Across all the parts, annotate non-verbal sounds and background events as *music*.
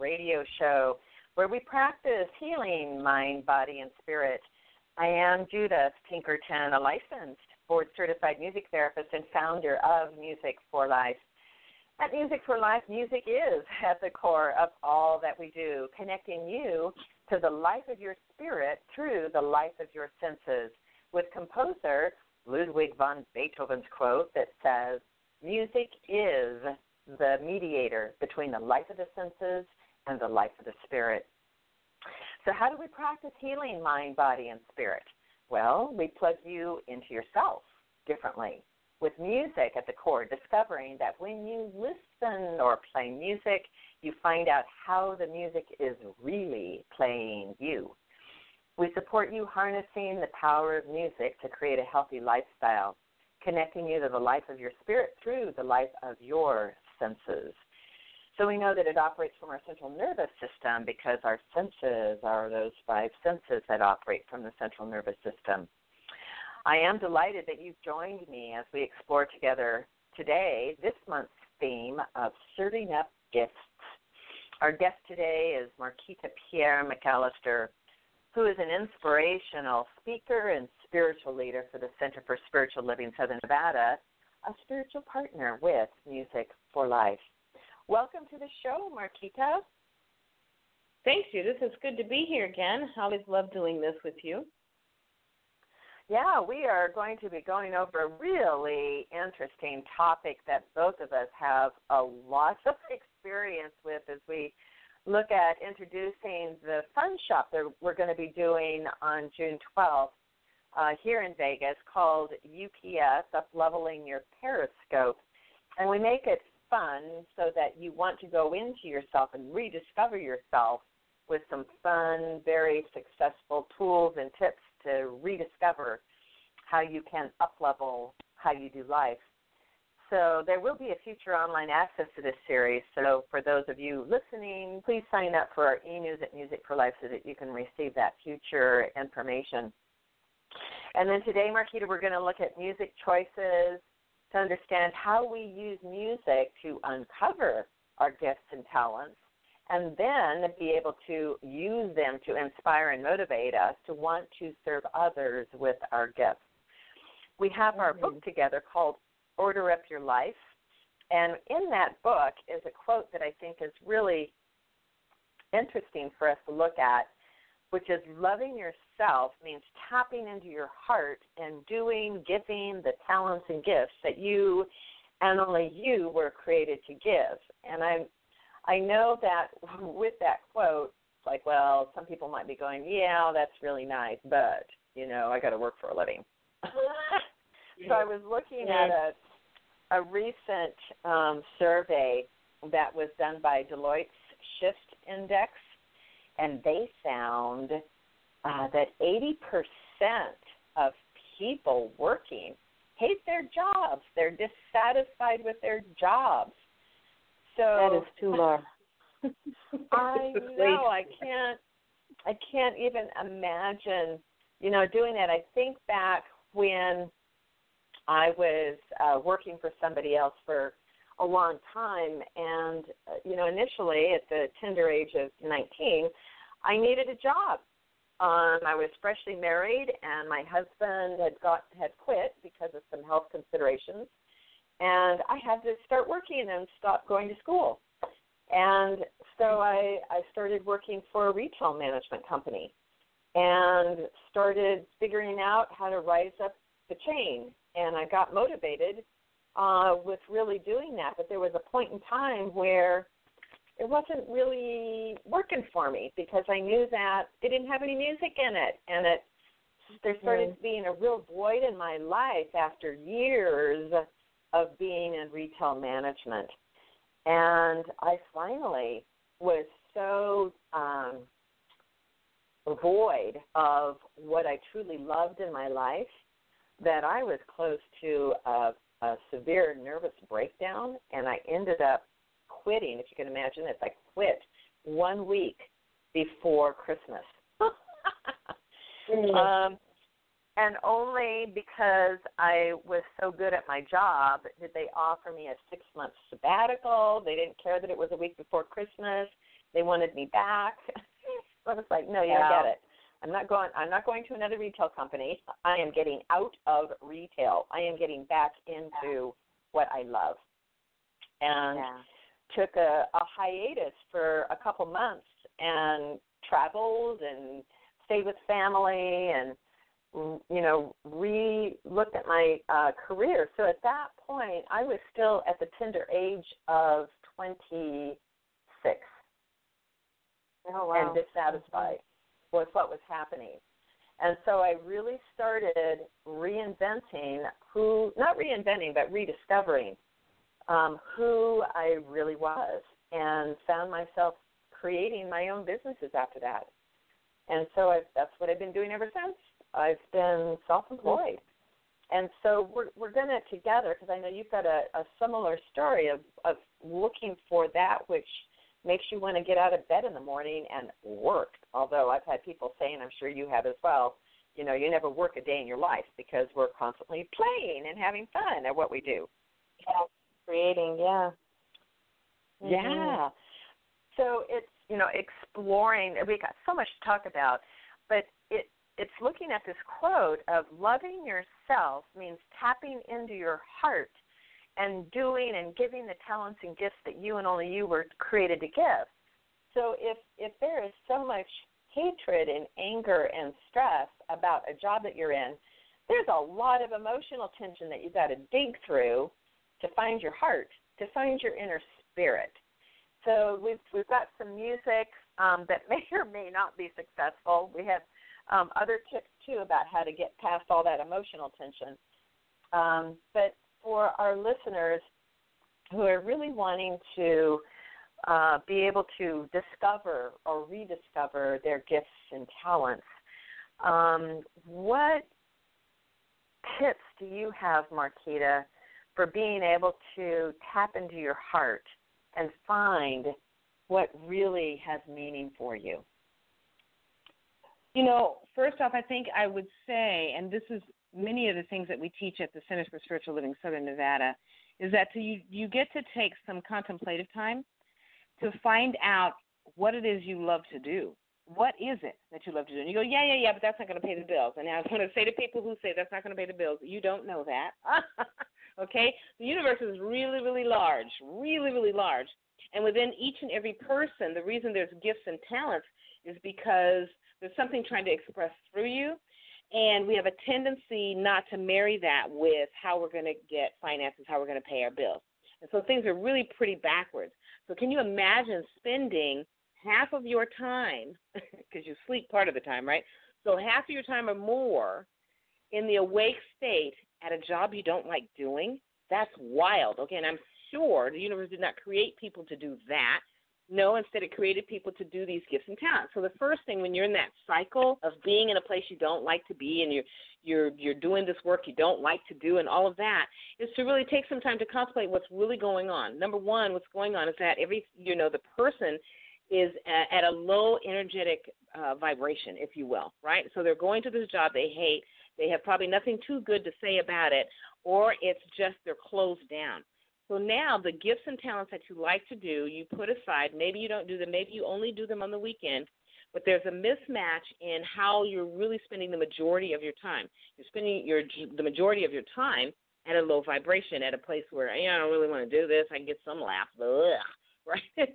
Radio show where we practice healing mind, body, and spirit. I am Judith Pinkerton, a licensed board certified music therapist and founder of Music for Life. At Music for Life, music is at the core of all that we do, connecting you to the life of your spirit through the life of your senses. With composer Ludwig von Beethoven's quote that says, Music is the mediator between the life of the senses and the life of the spirit. So, how do we practice healing mind, body, and spirit? Well, we plug you into yourself differently with music at the core, discovering that when you listen or play music, you find out how the music is really playing you. We support you harnessing the power of music to create a healthy lifestyle, connecting you to the life of your spirit through the life of your senses. So we know that it operates from our central nervous system because our senses are those five senses that operate from the central nervous system. I am delighted that you've joined me as we explore together today this month's theme of serving up gifts. Our guest today is Marquita Pierre McAlister, who is an inspirational speaker and spiritual leader for the Center for Spiritual Living Southern Nevada, a spiritual partner with Music for Life. Welcome to the show, Marquita. Thanks, Judith. It's good to be here again. I always love doing this with you. Yeah, we are going to be going over a really interesting topic that both of us have a lot *laughs* of experience with as we look at introducing the fun shop that we're going to be doing on June 12th uh, here in Vegas called UPS, Up Leveling Your Periscope. And we make it fun so that you want to go into yourself and rediscover yourself with some fun, very successful tools and tips to rediscover how you can up level how you do life. So there will be a future online access to this series. So for those of you listening, please sign up for our e-news at Music for Life so that you can receive that future information. And then today, Marquita, we're going to look at music choices to understand how we use music to uncover our gifts and talents and then be able to use them to inspire and motivate us to want to serve others with our gifts. We have our Mm-hmm. book together called Order Up Your Life. And in that book is a quote that I think is really interesting for us to look at, which is loving yourself means tapping into your heart and doing, giving the talents and gifts that you and only you were created to give. And I I know that *laughs* with that quote, it's like, well, some people might be going, yeah, that's really nice, but you know, I got to work for a living. *laughs* so I was looking at a a recent um, survey that was done by Deloitte's Shift Index, and they found uh, that 80% of people working hate their jobs. They're dissatisfied with their jobs. So That is too low. *laughs* I *laughs* know. I can't. I can't even imagine, you know, doing that. I think back when I was uh, working for somebody else for a long time, and uh, you know, initially at the tender age of 19, I needed a job. Um, I was freshly married, and my husband had got had quit because of some health considerations, and I had to start working and stop going to school. And so I, I started working for a retail management company and started figuring out how to rise up the chain. And I got motivated uh, with really doing that. But there was a point in time where it wasn't really working for me because I knew that it didn't have any music in it. And it there started being a real void in my life after years of being in retail management and I finally was so um, void of what I truly loved in my life that I was close to a, a severe nervous breakdown, and I ended up quitting. If you can imagine this, I quit one week before Christmas. um, and only because I was so good at my job did they offer me a six month sabbatical. They didn't care that it was a week before Christmas. They wanted me back. *laughs* I was like, no, you Wow. don't get it. I'm not going. I'm not going to another retail company. I am getting out of retail. I am getting back into what I love. And Yeah. Took a, a hiatus for a couple months and traveled and stayed with family and mm, you know re looked at my uh career. So at that point i was still at the tender age of 26 Oh wow. and dissatisfied with what was happening. And so i really started reinventing who not reinventing but rediscovering um, who I really was and found myself creating my own businesses after that. And so I've, that's what I've been doing ever since. I've been self-employed. And so we're we're gonna together because I know you've got a, a similar story of of looking for that which makes you want to get out of bed in the morning and work. Although I've had people saying, I'm sure you have as well, you know, you never work a day in your life because we're constantly playing and having fun at what we do. Creating, yeah. Mhm. Yeah. So it's you know exploring. We got so much to talk about, but it it's looking at this quote of loving yourself means tapping into your heart and doing and giving the talents and gifts that you and only you were created to give. So if if there is so much hatred and anger and stress about a job that you're in, there's a lot of emotional tension that you've got to dig through to find your heart, to find your inner spirit. So we've we've got some music um, that *laughs* may or may not be successful. We have um, other tips too about how to get past all that emotional tension. Um, but for our listeners who are really wanting to uh, be able to discover or rediscover their gifts and talents, um, what tips do you have, Marquita, for being able to tap into your heart and find what really has meaning for you? You know, first off, I think I would say, and this is many of the things that we teach at the Centers for Spiritual Living Southern Nevada, is that to, you you get to take some contemplative time to find out what it is you love to do. What is it that you love to do? And you go, yeah, yeah, yeah, but that's not going to pay the bills. And I was going to say to people who say that's not going to pay the bills, you don't know that. *laughs* okay? The universe is really, really large, really, really large. And within each and every person, the reason there's gifts and talents is because there's something trying to express through you. And we have a tendency not to marry that with how we're going to get finances, how we're going to pay our bills. And so things are really pretty backwards. So can you imagine spending half of your time, *laughs* because you sleep part of the time, right? So half of your time or more in the awake state at a job you don't like doing? That's wild. Okay, and I'm sure the universe did not create people to do that. No, instead it created people to do these gifts and talents. So the first thing when you're in that cycle of being in a place you don't like to be and you're you're you're doing this work you don't like to do and all of that is to really take some time to contemplate what's really going on. Number one, what's going on is that every you know the person is at, a low energetic uh, vibration, if you will, right? So they're going to this job they hate. They have probably nothing too good to say about it, or it's just they're closed down. So now the gifts and talents that you like to do, you put aside. Maybe you don't do them. Maybe you only do them on the weekend. But there's a mismatch in how you're really spending the majority of your time. You're spending your the majority of your time at a low vibration, at a place where I don't really want to do this. I can get some laughs, ugh, right?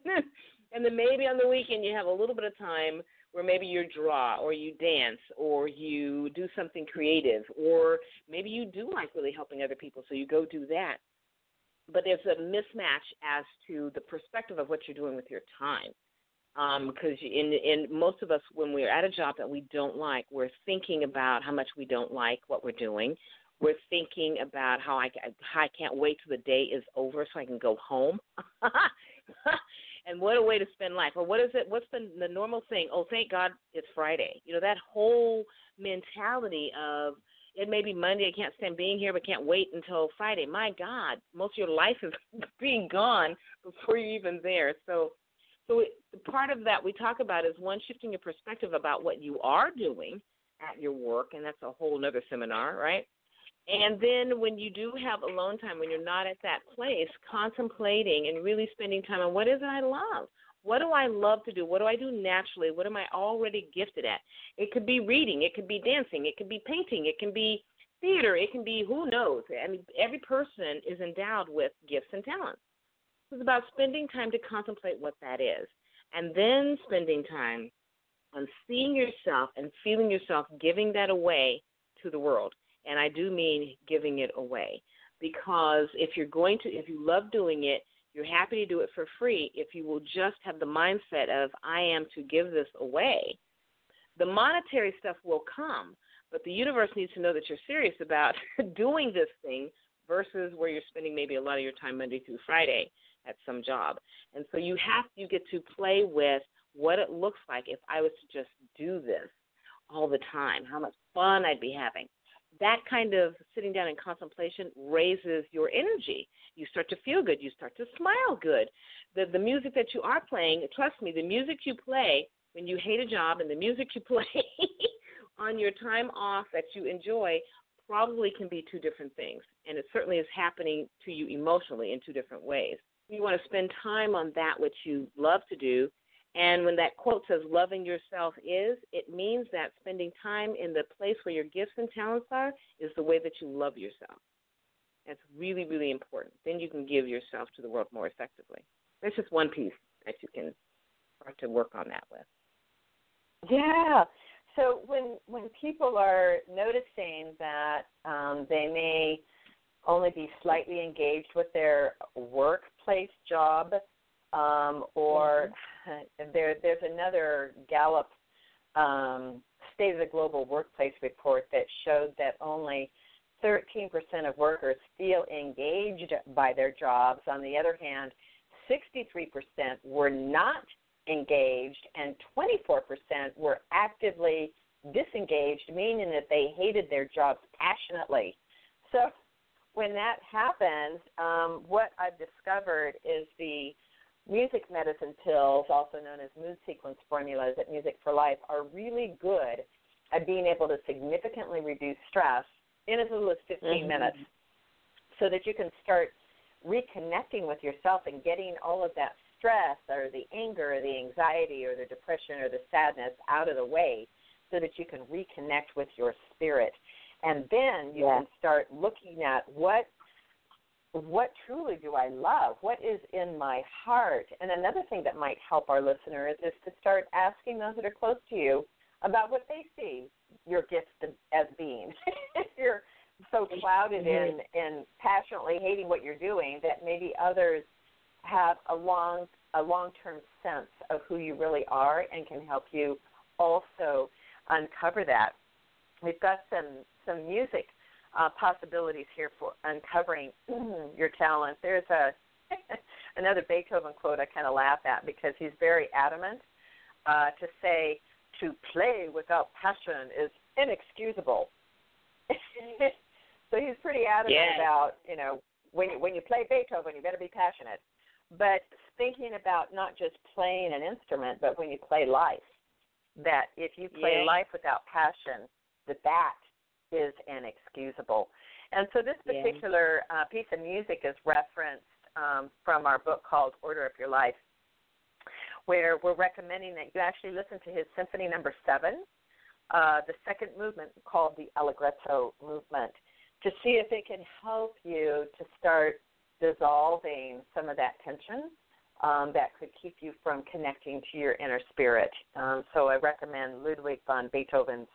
and then maybe on the weekend you have a little bit of time where maybe you draw or you dance or you do something creative or maybe you do like really helping other people, so you go do that but there's a mismatch as to the perspective of what you're doing with your time. Because um, in in most of us, when we're at a job that we don't like, we're thinking about how much we don't like what we're doing. We're thinking about how I how I can't wait till the day is over so I can go home. *laughs* and what a way to spend life. Or what is it? What's the the normal thing? Oh, thank God it's Friday. You know that whole mentality of it may be Monday. I can't stand being here, but can't wait until Friday. My God, most of your life is *laughs* being gone before you're even there. So, so it, part of that we talk about is one shifting your perspective about what you are doing at your work, and that's a whole other seminar, right? And then when you do have alone time, when you're not at that place, contemplating and really spending time on what is it I love? What do I love to do? What do I do naturally? What am I already gifted at? It could be reading, it could be dancing, it could be painting, it can be theater, it can be who knows. I mean, every person is endowed with gifts and talents. It's about spending time to contemplate what that is, and then spending time on seeing yourself and feeling yourself giving that away to the world. And I do mean giving it away. Because if you're going to, if you love doing it, you're happy to do it for free if you will just have the mindset of, I am to give this away. The monetary stuff will come, but the universe needs to know that you're serious about *laughs* doing this thing versus where you're spending maybe a lot of your time Monday through Friday at some job. And so you have you get to play with what it looks like if I was to just do this all the time, how much fun I'd be having that kind of sitting down in contemplation raises your energy. You start to feel good. You start to smile good. The the music that you are playing, trust me, the music you play when you hate a job and the music you *laughs* play on your time off that you enjoy probably can be two different things. And it certainly is happening to you emotionally in two different ways. You want to spend time on that which you love to do and when that quote says loving yourself is, it means that spending time in the place where your gifts and talents are is the way that you love yourself. That's really, really important. Then you can give yourself to the world more effectively. That's just one piece that you can start to work on that with. Yeah. So when when people are noticing that um, they may only be slightly engaged with their workplace job, um, or mm-hmm. *laughs* there there's another Gallup um, State of the Global Workplace report that showed that only 13% of workers feel engaged by their jobs. On the other hand, 63% were not engaged, and 24% were actively disengaged, meaning that they hated their jobs passionately. So, when that happens, um, what I've discovered is the music medicine pills, also known as mood sequence formulas at Music for Life, are really good at being able to significantly reduce stress in as little as 15 mm-hmm. minutes so that you can start reconnecting with yourself and getting all of that stress or the anger or the anxiety or the depression or the sadness out of the way so that you can reconnect with your spirit. And then you yeah. can start looking at what what truly do I love? What is in my heart? And another thing that might help our listeners is to start asking those that are close to you about what they see your gifts as being. *laughs* if you're so clouded mm-hmm. in in passionately hating what you're doing that maybe others have a long a long term sense of who you really are and can help you also uncover that. We've got some some music uh, possibilities here for uncovering *clears throat* your talent. There's a *laughs* another Beethoven quote I kind of laugh at because he's very adamant uh, to say to play without passion is inexcusable. *laughs* so he's pretty adamant Yeah. about you know when you, when you play Beethoven, you better be passionate. But thinking about not just playing an instrument, but when you play life, that if you play Yeah. life without passion, that that is inexcusable. And so this Yeah. particular uh, piece of music is referenced um, from our book called Order Up Your Life, where we're recommending that you actually listen to his Symphony Number Seven, uh, the second movement called the Allegretto movement, to see if it can help you to start dissolving some of that tension um, that could keep you from connecting to your inner spirit. Um, so I recommend Ludwig van Beethoven's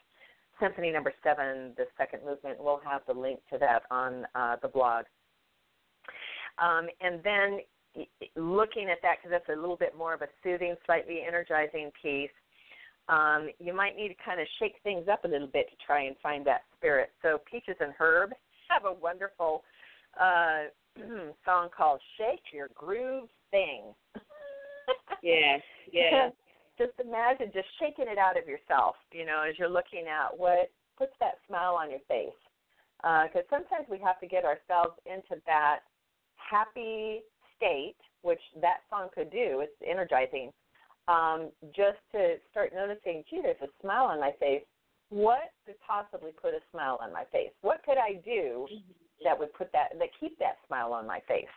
Symphony Number Seven, the second movement. We'll have the link to that on uh, the blog. Um, and then looking at that, because that's a little bit more of a soothing, slightly energizing piece, um, you might need to kind of shake things up a little bit to try and find that spirit. So Peaches and Herb have a wonderful uh, *clears throat* song called "Shake Your Groove Thing." Yes, yes. Just imagine just shaking it out of yourself, you know, as you're looking at what puts that smile on your face. Because sometimes we have to get ourselves into that happy state, which that song could do. It's energizing. Um, just to start noticing, gee, there's a smile on my face. What could possibly put a smile on my face? What could I do that would put that that keep that smile on my face?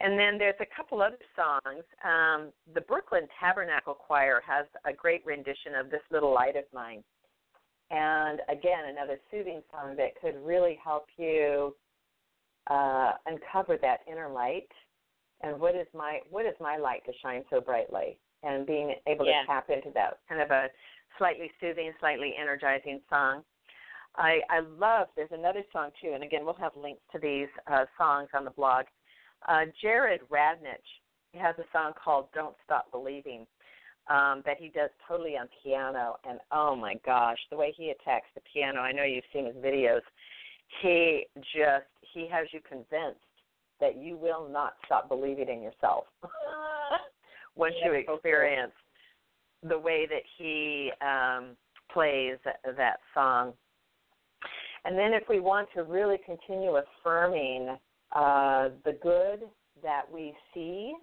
And then there's a couple other songs. Um, the Brooklyn Tabernacle Choir has a great rendition of This Little Light of Mine. And again, another soothing song that could really help you uh, uncover that inner light. And what is my what is my light to shine so brightly? And being able Yeah. to tap into that kind of a slightly soothing, slightly energizing song. I, I love. There's another song too, and again, we'll have links to these uh, songs on the blog. Uh, Jarrod Radnich has a song called "Don't Stop Believing" um, that he does totally on piano, and oh my gosh, the way he attacks the piano! I know you've seen his videos. He just he has you convinced that you will not stop believing in yourself *laughs* once you That's so cool. experience the way that he um, plays that song. And then, if we want to really continue affirming uh, the good that we see,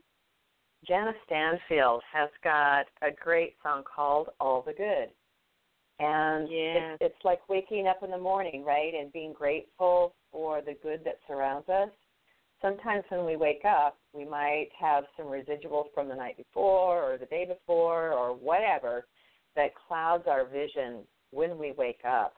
Jana Stanfield has got a great song called All the Good. And Yeah. it's, it's like waking up in the morning, right, and being grateful for the good that surrounds us. Sometimes when we wake up, we might have some residuals from the night before or the day before or whatever that clouds our vision when we wake up.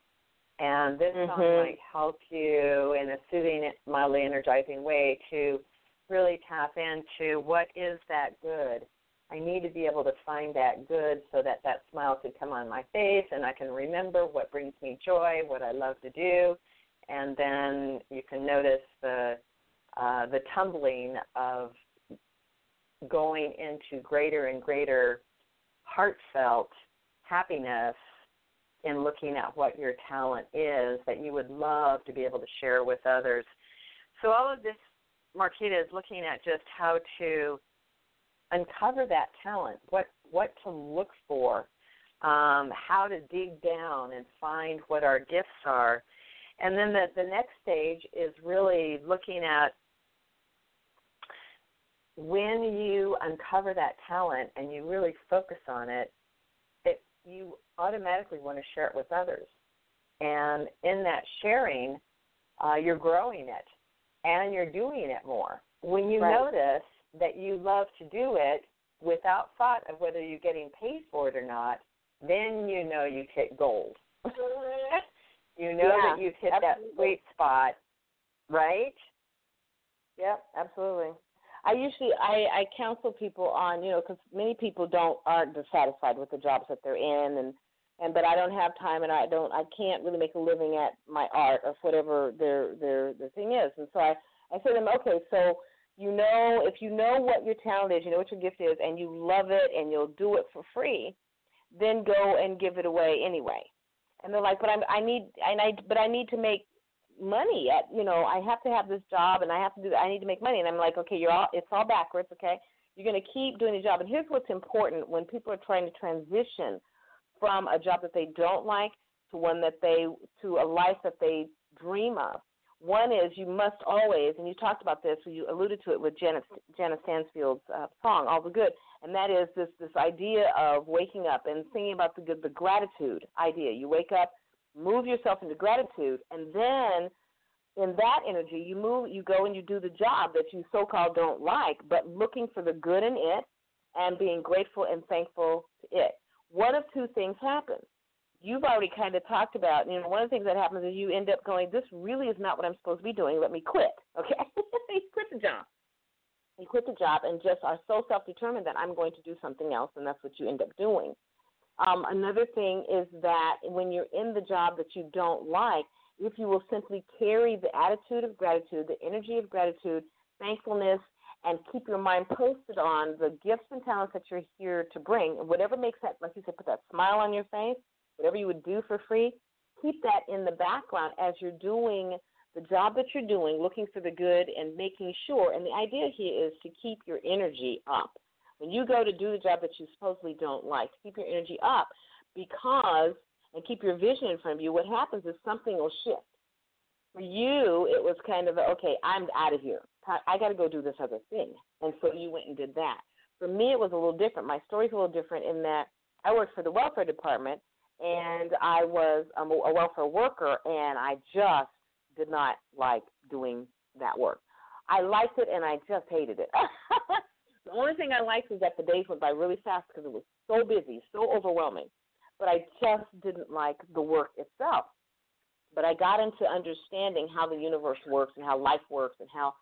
And this song Mhm. might help you in a soothing, mildly energizing way to really tap into what is that good. I need to be able to find that good so that that smile could come on my face and I can remember what brings me joy, what I love to do, and then you can notice the uh, the tumbling of going into greater and greater heartfelt happiness in looking at what your talent is that you would love to be able to share with others. So all of this, Marquita, is looking at just how to uncover that talent, what what to look for, um, how to dig down and find what our gifts are. And then the, the next stage is really looking at when you uncover that talent and you really focus on it, it you automatically want to share it with others. And in that sharing, uh, you're growing it and you're doing it more. When you Right. notice that you love to do it without thought of whether you're getting paid for it or not, then you know you've hit gold. *laughs* you know Yeah, that you've hit absolutely. that sweet spot, right? Yep, absolutely. I usually I I counsel people on you know because many people don't aren't dissatisfied with the jobs that they're in and and but I don't have time and I don't I can't really make a living at my art or whatever their their their thing is. And so I I say to them okay so you know if you know what your talent is you know what your gift is and you love it and you'll do it for free then go and give it away anyway. And they're like but I'm I need and I but I need to make money at you know I have to have this job and I have to do I need to make money. And I'm like okay you're all it's all backwards okay? You're going to keep doing the job. And here's what's important when people are trying to transition from a job that they don't like to one that they to a life that they dream of. One is you must always and you talked about this you alluded to it with Janet Janet Stansfield's uh, song all the good. And that is this this idea of waking up and thinking about the good the gratitude idea. You wake up move yourself into gratitude, and then in that energy, you move, you go and you do the job that you so called don't like, but looking for the good in it and being grateful and thankful to it. One of two things happens. You've already kind of talked about, you know, one of the things that happens is you end up going, this really is not what I'm supposed to be doing. Let me quit. *laughs* Okay? you quit the job. You quit the job and just are so self determined that I'm going to do something else, and that's what you end up doing. Um, another thing is that when you're in the job that you don't like, if you will simply carry the attitude of gratitude, the energy of gratitude, thankfulness, and keep your mind posted on the gifts and talents that you're here to bring, whatever makes that, like you said, put that smile on your face, whatever you would do for free, keep that in the background as you're doing the job that you're doing, looking for the good and making sure. And the idea here is to keep your energy up. When you go to do the job that you supposedly don't like, keep your energy up because and keep your vision in front of you, what happens is something will shift. For you, it was kind of okay, I'm out of here. I got to go do this other thing. And so you went and did that. For me, it was a little different. My story's a little different in that I worked for the welfare department and I was um, a welfare worker, and I just did not like doing that work. I liked it and I just hated it. *laughs* The only thing I liked was that the days went by really fast because it was so busy, so overwhelming. But I just didn't like the work itself. But I got into understanding how the universe works and how life works and how,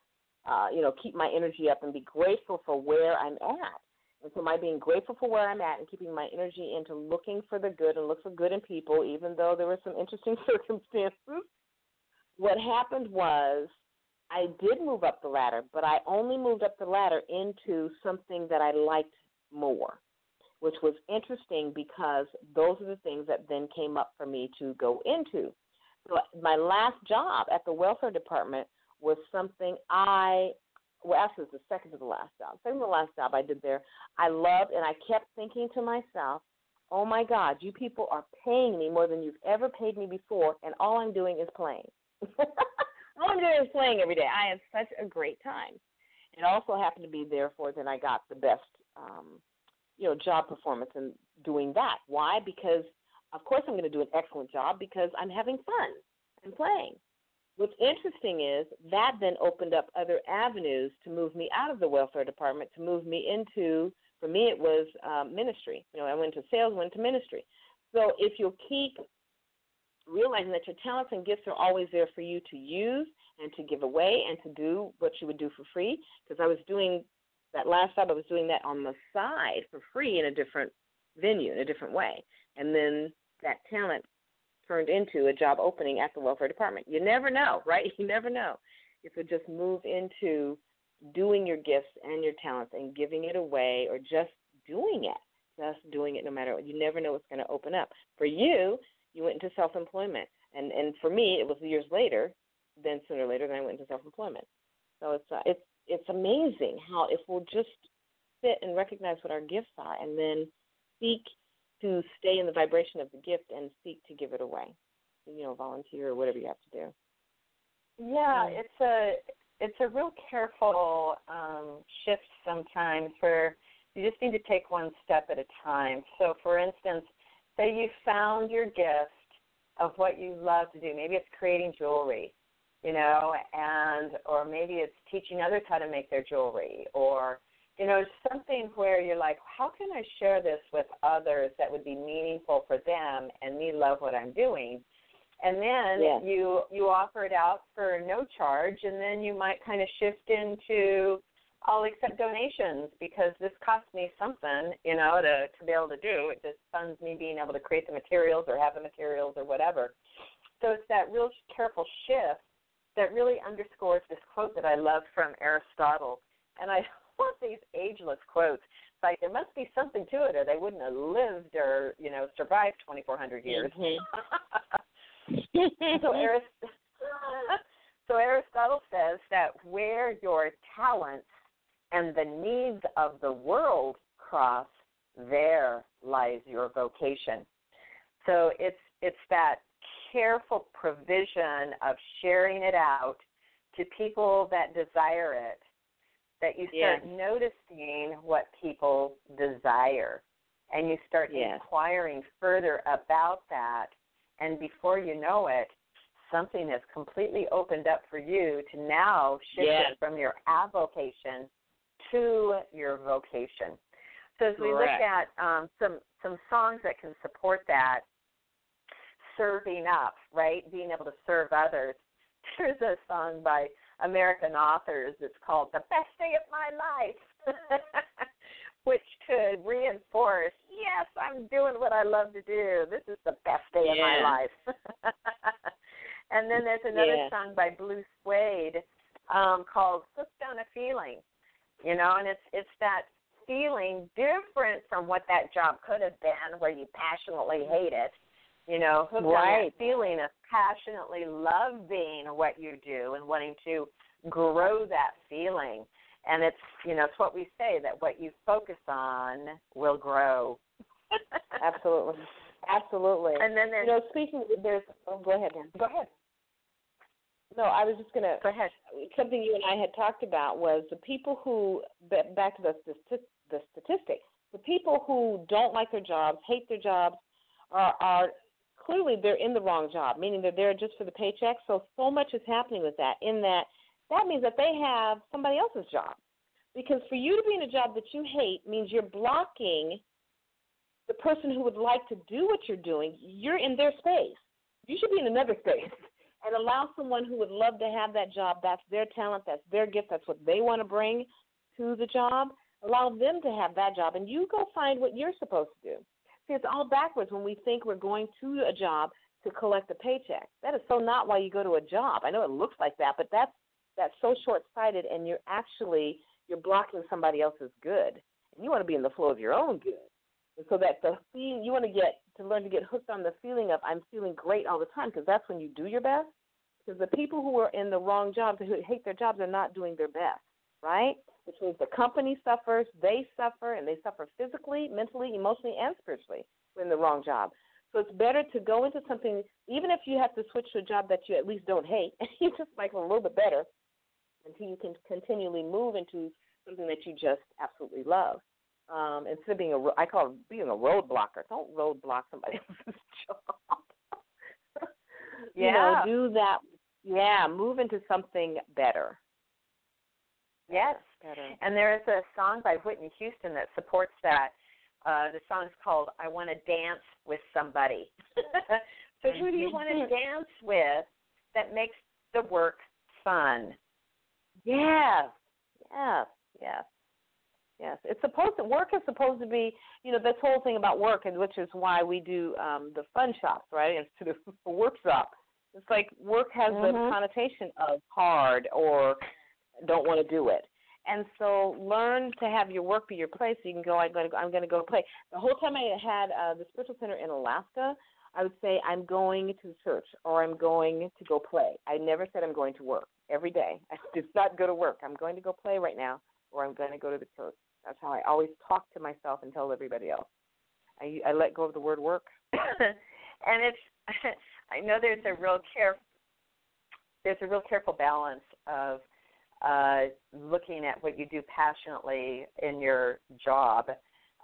uh, you know, keep my energy up and be grateful for where I'm at. And so, my being grateful for where I'm at and keeping my energy into looking for the good and look for good in people, even though there were some interesting *laughs* circumstances, what happened was I did move up the ladder, but I only moved up the ladder into something that I liked more, which was interesting because those are the things that then came up for me to go into. So my last job at the welfare department was something I well actually it was the second to the last job. Second to the last job I did there. I loved and I kept thinking to myself, Oh my God, you people are paying me more than you've ever paid me before and all I'm doing is playing. *laughs* all I'm doing is playing every day. I had such a great time. It also happened to be therefore that I got the best, um, you know, job performance in doing that. Why? Because of course I'm going to do an excellent job because I'm having fun and playing. What's interesting is that then opened up other avenues to move me out of the welfare department to move me into. For me, it was um, ministry. You know, I went to sales, went to ministry. So if you'll keep realizing that your talents and gifts are always there for you to use and to give away and to do what you would do for free. Because I was doing that last job, I was doing that on the side for free in a different venue, in a different way. And then that talent turned into a job opening at the welfare department. You never know, *laughs* right? You never know. If you just move into doing your gifts and your talents and giving it away or just doing it, just doing it no matter what. You never know what's going to open up. For you, you went into self employment. And and for me, it was years later, then sooner or later, then I went into self employment. So it's uh, it's it's amazing how if we'll just sit and recognize what our gifts are, and then seek to stay in the vibration of the gift and seek to give it away. You know, volunteer or whatever you have to do. Yeah, it's a it's a real careful um, shift sometimes where you just need to take one step at a time. So, for instance, say you found your gift of what you love to do. Maybe it's creating jewelry, you know, and or maybe it's teaching others how to make their jewelry or you know, something where you're like, how can I share this with others that would be meaningful for them and me love what I'm doing? And then you you offer it out for no charge and then you might kind of shift into I'll accept donations because this costs me something, you know, to to be able to do. It just funds me being able to create the materials or have the materials or whatever. So it's that real careful shift that really underscores this quote that I love from Aristotle. And I *laughs* love these ageless quotes. It's like there must be something to it, or they wouldn't have lived or you know survived 2,400 years. Mm-hmm. *laughs* so Arist- *laughs* so Aristotle says that where your talents and the needs of the world cross, there lies your vocation. So it's it's that careful provision of sharing it out to people that desire it that you start Yes. noticing what people desire and you start Yes. inquiring further about that and before you know it something has completely opened up for you to now shift Yes. it from your avocation to your vocation so as we look at um, some some songs that can support that serving up right being able to serve others *laughs* there's a song by American authors. It's called The Best Day of My Life, *laughs* which could reinforce, yes, I'm doing what I love to do. This is the best day of my life. *laughs* and then there's another Yeah. song by Blue Swede um, called Hooked on a Feeling. You know, and it's it's that feeling different from what that job could have been where you passionately hate it you know, hooked on Right. that feeling of passionately loving what you do and wanting to grow that feeling. And it's, you know, it's what we say that what you focus on will grow. Absolutely. Absolutely. And then there's you know, speaking, there's. Oh, go ahead, Dan. go ahead, No, I was just gonna. go ahead. Something you and I had talked about was the people who back to the the, the statistic. The people who don't like their jobs, hate their jobs, are are clearly they're in the wrong job, meaning they're there just for the paycheck. So so much is happening with that. In that, that means that they have somebody else's job. Because for you to be in a job that you hate means you're blocking the person who would like to do what you're doing. You're in their space. You should be in another space and allow someone who would love to have that job. That's their talent. That's their gift. That's what they want to bring to the job. Allow them to have that job, and you go find what you're supposed to do. See, it's all backwards when we think we're going to a job to collect a paycheck. That is so not why you go to a job. I know it looks like that, but that's that's so short-sighted, and you're actually you're blocking somebody else's good. And you want to be in the flow of your own good. And so that the feeling you want to get to learn to get hooked on the feeling of I'm feeling great all the time because that's when you do your best. Because the people who are in the wrong jobs who hate their jobs are not doing their best, right? Which means the company suffers, they suffer, and they suffer physically, mentally, emotionally, and spiritually in the wrong job. So it's better to go into something, even if you have to switch to a job that you at least don't hate, and *laughs* you just like a little bit better, until you can continually move into something that you just absolutely love. Um, instead of being a, I call it being a roadblocker. Don't roadblock somebody *laughs* else's job. *laughs* You know, Yeah. do that. Yeah, move into something better. Yes. Better. And there is a song by Whitney Houston that supports that. Uh, the song's called I Want to Dance with Somebody. *laughs* so who do you want to dance with that makes the work fun? Yes, yes, yes, yes. It's supposed to work is supposed to be, you know, this whole thing about work, and which is why we do um the fun shops, right, *laughs* instead of a workshop. It's like work has the Mhm. connotation of hard or don't want to do it. And so learn to have your work be your play so you can go, I'm going to go, I'm going to go play. The whole time I had uh, the spiritual center in Alaska, I would say I'm going to the church or I'm going to go play. I never said I'm going to work every day. *laughs* I did not go to work. I'm going to go play right now or I'm going to go to the church. That's how I always talk to myself and tell everybody else. I, I let go of the word work. *laughs* and it's *laughs* I know there's a real care there's a real careful balance of uh, looking at what you do passionately in your job,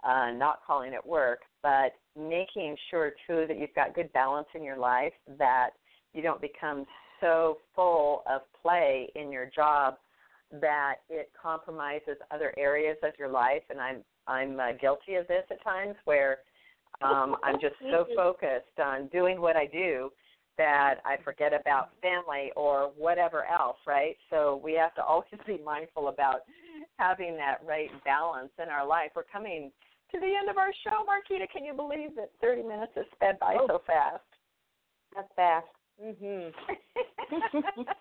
uh, not calling it work, but making sure too that you've got good balance in your life, that you don't become so full of play in your job that it compromises other areas of your life. And I'm I'm uh, guilty of this at times where um, I'm just so focused on doing what I do that I forget about family or whatever else, right? So we have to *laughs* always be mindful about having that right balance in our life. We're coming to the end of our show, Marquita. Can you believe that 30 minutes has sped by Oh. so fast? That's fast. *laughs* Mhm.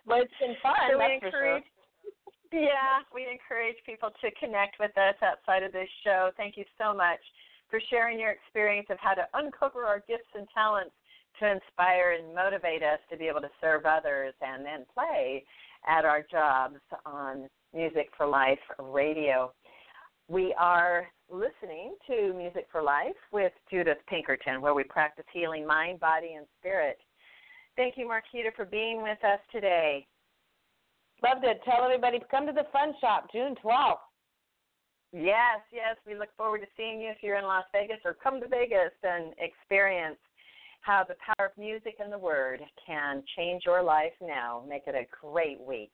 But it's been fun. *laughs* So we that's for sure. encourage, yeah, we encourage people to connect with us outside of this show. Thank you so much for sharing your experience of how to uncover our gifts and talents to inspire and motivate us to be able to serve others and then play at our jobs on Music for Life Radio. We are listening to Music for Life with Judith Pinkerton, where we practice healing mind, body, and spirit. Thank you, Marquita, for being with us today. Loved to Tell everybody come to the Fun Shop June 12th. Yes, yes. We look forward to seeing you if you're in Las Vegas or come to Vegas and experience how the power of music and the word can change your life now. Make it a great week.